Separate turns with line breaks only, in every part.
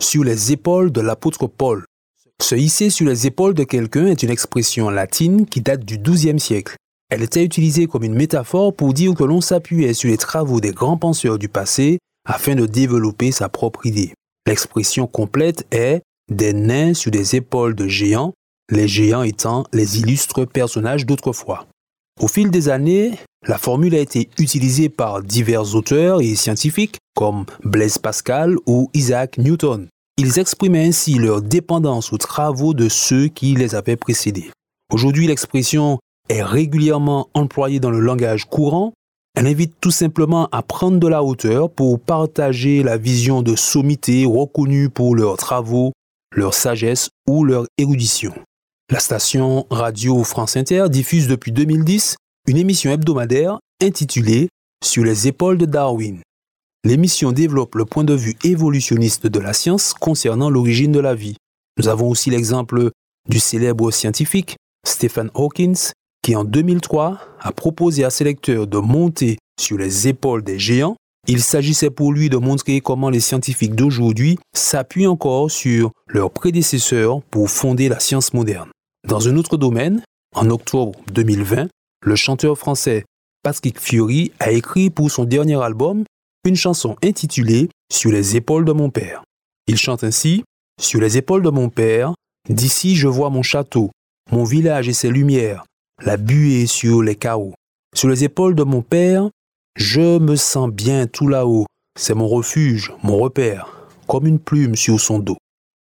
Sur les épaules de l'apôtre Paul. Se hisser sur les épaules de quelqu'un est une expression latine qui date du XIIe siècle. Elle était utilisée comme une métaphore pour dire que l'on s'appuyait sur les travaux des grands penseurs du passé afin de développer sa propre idée. L'expression complète est des nains sur des épaules de géants, les géants étant les illustres personnages d'autrefois. Au fil des années, la formule a été utilisée par divers auteurs et scientifiques comme Blaise Pascal ou Isaac Newton. Ils exprimaient ainsi leur dépendance aux travaux de ceux qui les avaient précédés. Aujourd'hui, l'expression est régulièrement employée dans le langage courant. Elle invite tout simplement à prendre de la hauteur pour partager la vision de sommités reconnus pour leurs travaux leur sagesse ou leur érudition. La station Radio France Inter diffuse depuis 2010 une émission hebdomadaire intitulée Sur les épaules de Darwin. L'émission développe le point de vue évolutionniste de la science concernant l'origine de la vie. Nous avons aussi l'exemple du célèbre scientifique Stephen Hawkins qui en 2003 a proposé à ses lecteurs de monter sur les épaules des géants il s'agissait pour lui de montrer comment les scientifiques d'aujourd'hui s'appuient encore sur leurs prédécesseurs pour fonder la science moderne. Dans un autre domaine, en octobre 2020, le chanteur français Patrick Fiori a écrit pour son dernier album une chanson intitulée Sur les épaules de mon père. Il chante ainsi Sur les épaules de mon père, d'ici je vois mon château, mon village et ses lumières, la buée sur les carreaux. Sur les épaules de mon père, je me sens bien tout là-haut. C'est mon refuge, mon repère, comme une plume sur son dos.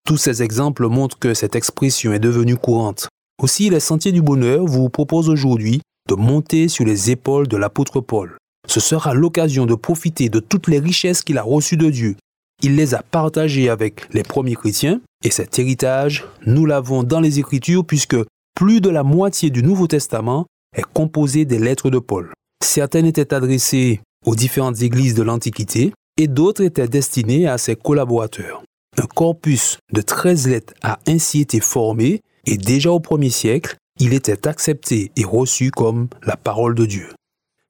Tous ces exemples montrent que cette expression est devenue courante. Aussi, les Sentiers du Bonheur vous proposent aujourd'hui de monter sur les épaules de l'apôtre Paul. Ce sera l'occasion de profiter de toutes les richesses qu'il a reçues de Dieu. Il les a partagées avec les premiers chrétiens, et cet héritage, nous l'avons dans les Écritures puisque plus de la moitié du Nouveau Testament est composé des lettres de Paul. Certaines étaient adressées aux différentes églises de l'Antiquité et d'autres étaient destinées à ses collaborateurs. Un corpus de 13 lettres a ainsi été formé et déjà au premier siècle, il était accepté et reçu comme la parole de Dieu.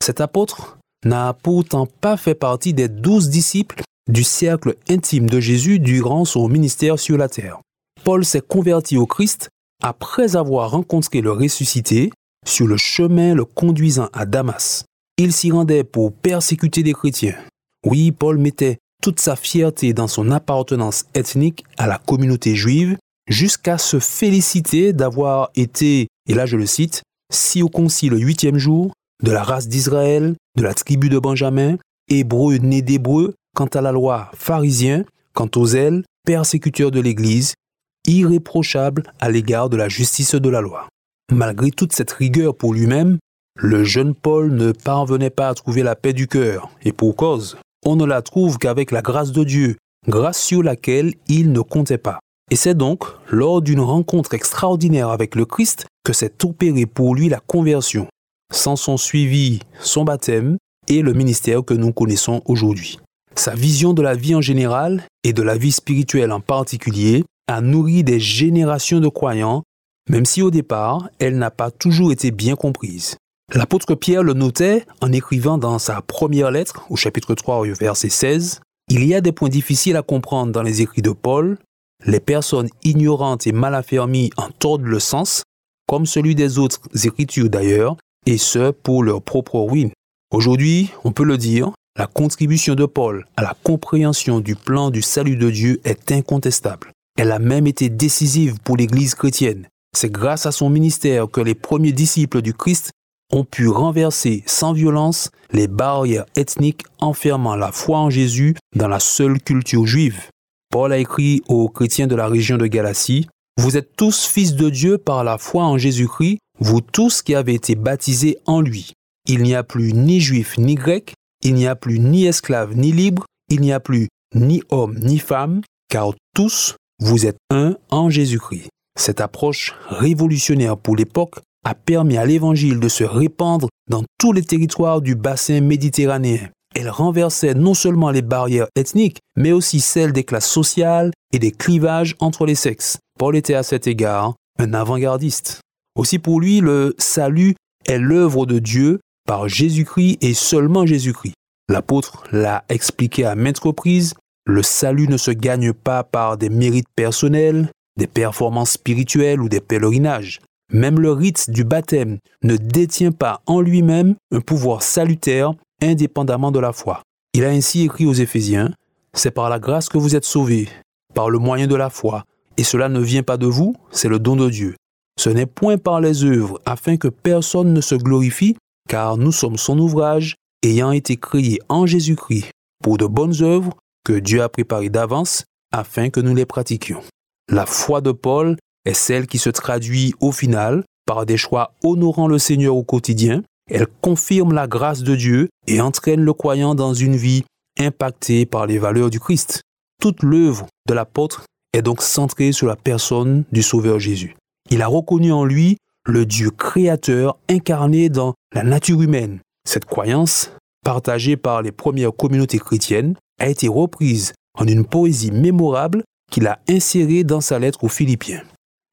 Cet apôtre n'a pourtant pas fait partie des douze disciples du cercle intime de Jésus durant son ministère sur la terre. Paul s'est converti au Christ après avoir rencontré le ressuscité sur le chemin le conduisant à Damas. Il s'y rendait pour persécuter des chrétiens. Oui, Paul mettait toute sa fierté dans son appartenance ethnique à la communauté juive, jusqu'à se féliciter d'avoir été, et là je le cite, si au concile le huitième jour, de la race d'Israël, de la tribu de Benjamin, hébreu né d'hébreu, quant à la loi pharisien, quant aux ailes, persécuteur de l'Église, irréprochable à l'égard de la justice de la loi. Malgré toute cette rigueur pour lui-même, le jeune Paul ne parvenait pas à trouver la paix du cœur, et pour cause, on ne la trouve qu'avec la grâce de Dieu, grâce sur laquelle il ne comptait pas. Et c'est donc lors d'une rencontre extraordinaire avec le Christ que s'est opérée pour lui la conversion. Sans son suivi, son baptême et le ministère que nous connaissons aujourd'hui. Sa vision de la vie en général et de la vie spirituelle en particulier a nourri des générations de croyants même si au départ, elle n'a pas toujours été bien comprise. L'apôtre Pierre le notait en écrivant dans sa première lettre, au chapitre 3, verset 16, Il y a des points difficiles à comprendre dans les écrits de Paul. Les personnes ignorantes et mal affermies en tordent le sens, comme celui des autres écritures d'ailleurs, et ce pour leur propre ruine. Aujourd'hui, on peut le dire, la contribution de Paul à la compréhension du plan du salut de Dieu est incontestable. Elle a même été décisive pour l'Église chrétienne. C'est grâce à son ministère que les premiers disciples du Christ ont pu renverser sans violence les barrières ethniques enfermant la foi en Jésus dans la seule culture juive. Paul a écrit aux chrétiens de la région de Galatie, Vous êtes tous fils de Dieu par la foi en Jésus-Christ, vous tous qui avez été baptisés en lui. Il n'y a plus ni juif ni grec, il n'y a plus ni esclave ni libre, il n'y a plus ni homme ni femme, car tous vous êtes un en Jésus-Christ. Cette approche révolutionnaire pour l'époque a permis à l'Évangile de se répandre dans tous les territoires du bassin méditerranéen. Elle renversait non seulement les barrières ethniques, mais aussi celles des classes sociales et des clivages entre les sexes. Paul était à cet égard un avant-gardiste. Aussi pour lui, le salut est l'œuvre de Dieu par Jésus-Christ et seulement Jésus-Christ. L'apôtre l'a expliqué à maintes reprises, le salut ne se gagne pas par des mérites personnels, des performances spirituelles ou des pèlerinages. Même le rite du baptême ne détient pas en lui-même un pouvoir salutaire indépendamment de la foi. Il a ainsi écrit aux Éphésiens, C'est par la grâce que vous êtes sauvés, par le moyen de la foi, et cela ne vient pas de vous, c'est le don de Dieu. Ce n'est point par les œuvres, afin que personne ne se glorifie, car nous sommes son ouvrage, ayant été créés en Jésus-Christ, pour de bonnes œuvres que Dieu a préparées d'avance, afin que nous les pratiquions. La foi de Paul est celle qui se traduit au final par des choix honorant le Seigneur au quotidien. Elle confirme la grâce de Dieu et entraîne le croyant dans une vie impactée par les valeurs du Christ. Toute l'œuvre de l'apôtre est donc centrée sur la personne du Sauveur Jésus. Il a reconnu en lui le Dieu créateur incarné dans la nature humaine. Cette croyance, partagée par les premières communautés chrétiennes, a été reprise en une poésie mémorable qu'il a insérée dans sa lettre aux Philippiens.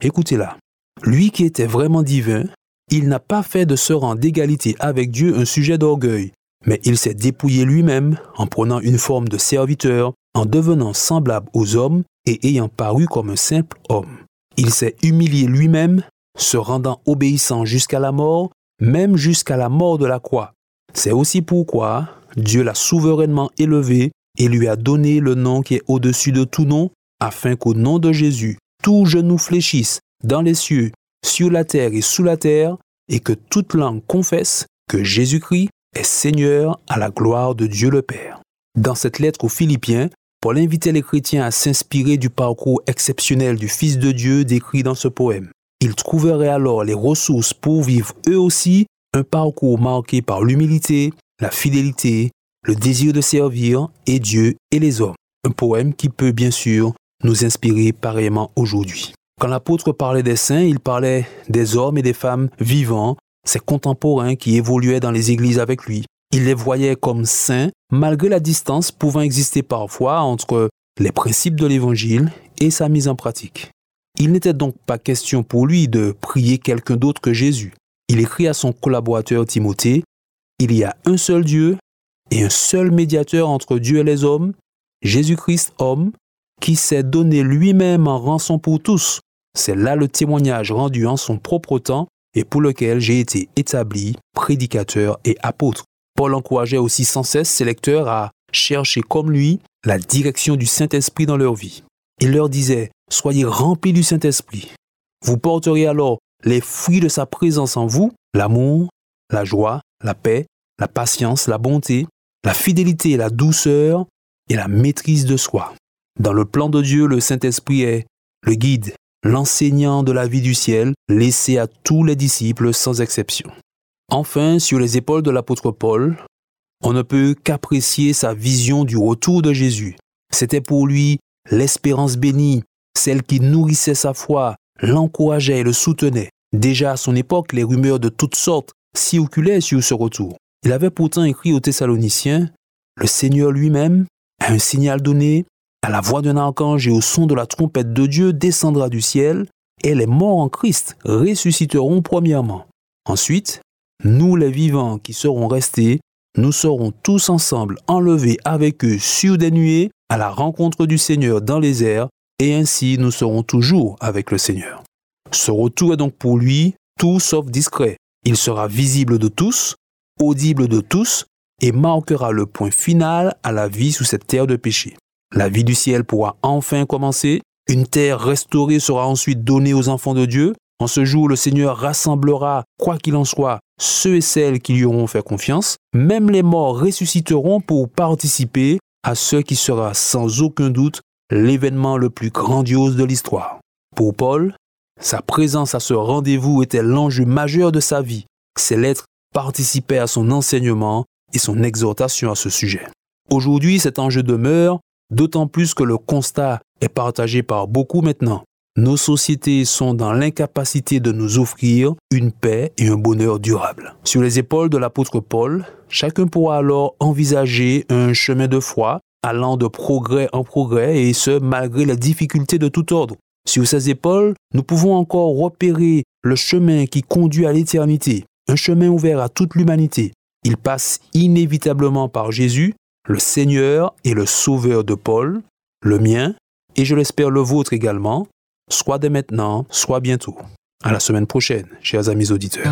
Écoutez-la. Lui qui était vraiment divin, il n'a pas fait de ce rang d'égalité avec Dieu un sujet d'orgueil, mais il s'est dépouillé lui-même en prenant une forme de serviteur, en devenant semblable aux hommes et ayant paru comme un simple homme. Il s'est humilié lui-même, se rendant obéissant jusqu'à la mort, même jusqu'à la mort de la croix. C'est aussi pourquoi Dieu l'a souverainement élevé et lui a donné le nom qui est au-dessus de tout nom, afin qu'au nom de Jésus, tout genou fléchisse dans les cieux, sur la terre et sous la terre, et que toute langue confesse que Jésus-Christ est Seigneur à la gloire de Dieu le Père. Dans cette lettre aux Philippiens, Paul invitait les chrétiens à s'inspirer du parcours exceptionnel du Fils de Dieu décrit dans ce poème. Ils trouveraient alors les ressources pour vivre eux aussi un parcours marqué par l'humilité, la fidélité, le désir de servir et Dieu et les hommes. Un poème qui peut bien sûr nous inspirer pareillement aujourd'hui. Quand l'apôtre parlait des saints, il parlait des hommes et des femmes vivants, ses contemporains qui évoluaient dans les églises avec lui. Il les voyait comme saints, malgré la distance pouvant exister parfois entre les principes de l'Évangile et sa mise en pratique. Il n'était donc pas question pour lui de prier quelqu'un d'autre que Jésus. Il écrit à son collaborateur Timothée, Il y a un seul Dieu et un seul médiateur entre Dieu et les hommes, Jésus-Christ homme, qui s'est donné lui-même en rançon pour tous. C'est là le témoignage rendu en son propre temps et pour lequel j'ai été établi prédicateur et apôtre. Paul encourageait aussi sans cesse ses lecteurs à chercher comme lui la direction du Saint-Esprit dans leur vie. Il leur disait, soyez remplis du Saint-Esprit. Vous porterez alors les fruits de sa présence en vous, l'amour, la joie, la paix, la patience, la bonté, la fidélité, la douceur et la maîtrise de soi. Dans le plan de Dieu, le Saint-Esprit est le guide, l'enseignant de la vie du ciel, laissé à tous les disciples sans exception. Enfin, sur les épaules de l'apôtre Paul, on ne peut qu'apprécier sa vision du retour de Jésus. C'était pour lui l'espérance bénie, celle qui nourrissait sa foi, l'encourageait et le soutenait. Déjà à son époque, les rumeurs de toutes sortes circulaient sur ce retour. Il avait pourtant écrit aux Thessaloniciens, Le Seigneur lui-même a un signal donné, à la voix d'un archange et au son de la trompette de Dieu descendra du ciel, et les morts en Christ ressusciteront premièrement. Ensuite, nous les vivants qui serons restés, nous serons tous ensemble enlevés avec eux sur des nuées à la rencontre du Seigneur dans les airs, et ainsi nous serons toujours avec le Seigneur. Ce retour est donc pour lui tout sauf discret. Il sera visible de tous, audible de tous, et marquera le point final à la vie sous cette terre de péché. La vie du ciel pourra enfin commencer. Une terre restaurée sera ensuite donnée aux enfants de Dieu. En ce jour, le Seigneur rassemblera, quoi qu'il en soit, ceux et celles qui lui auront fait confiance. Même les morts ressusciteront pour participer à ce qui sera sans aucun doute l'événement le plus grandiose de l'histoire. Pour Paul, sa présence à ce rendez-vous était l'enjeu majeur de sa vie. Ses lettres participaient à son enseignement et son exhortation à ce sujet. Aujourd'hui, cet enjeu demeure d'autant plus que le constat est partagé par beaucoup maintenant. Nos sociétés sont dans l'incapacité de nous offrir une paix et un bonheur durable. Sur les épaules de l'apôtre Paul, chacun pourra alors envisager un chemin de foi allant de progrès en progrès et ce malgré les difficultés de tout ordre. Sur ses épaules, nous pouvons encore repérer le chemin qui conduit à l'éternité, un chemin ouvert à toute l'humanité. Il passe inévitablement par Jésus, le Seigneur et le Sauveur de Paul, le mien, et je l'espère le vôtre également, soit dès maintenant, soit bientôt. À la semaine prochaine, chers amis auditeurs.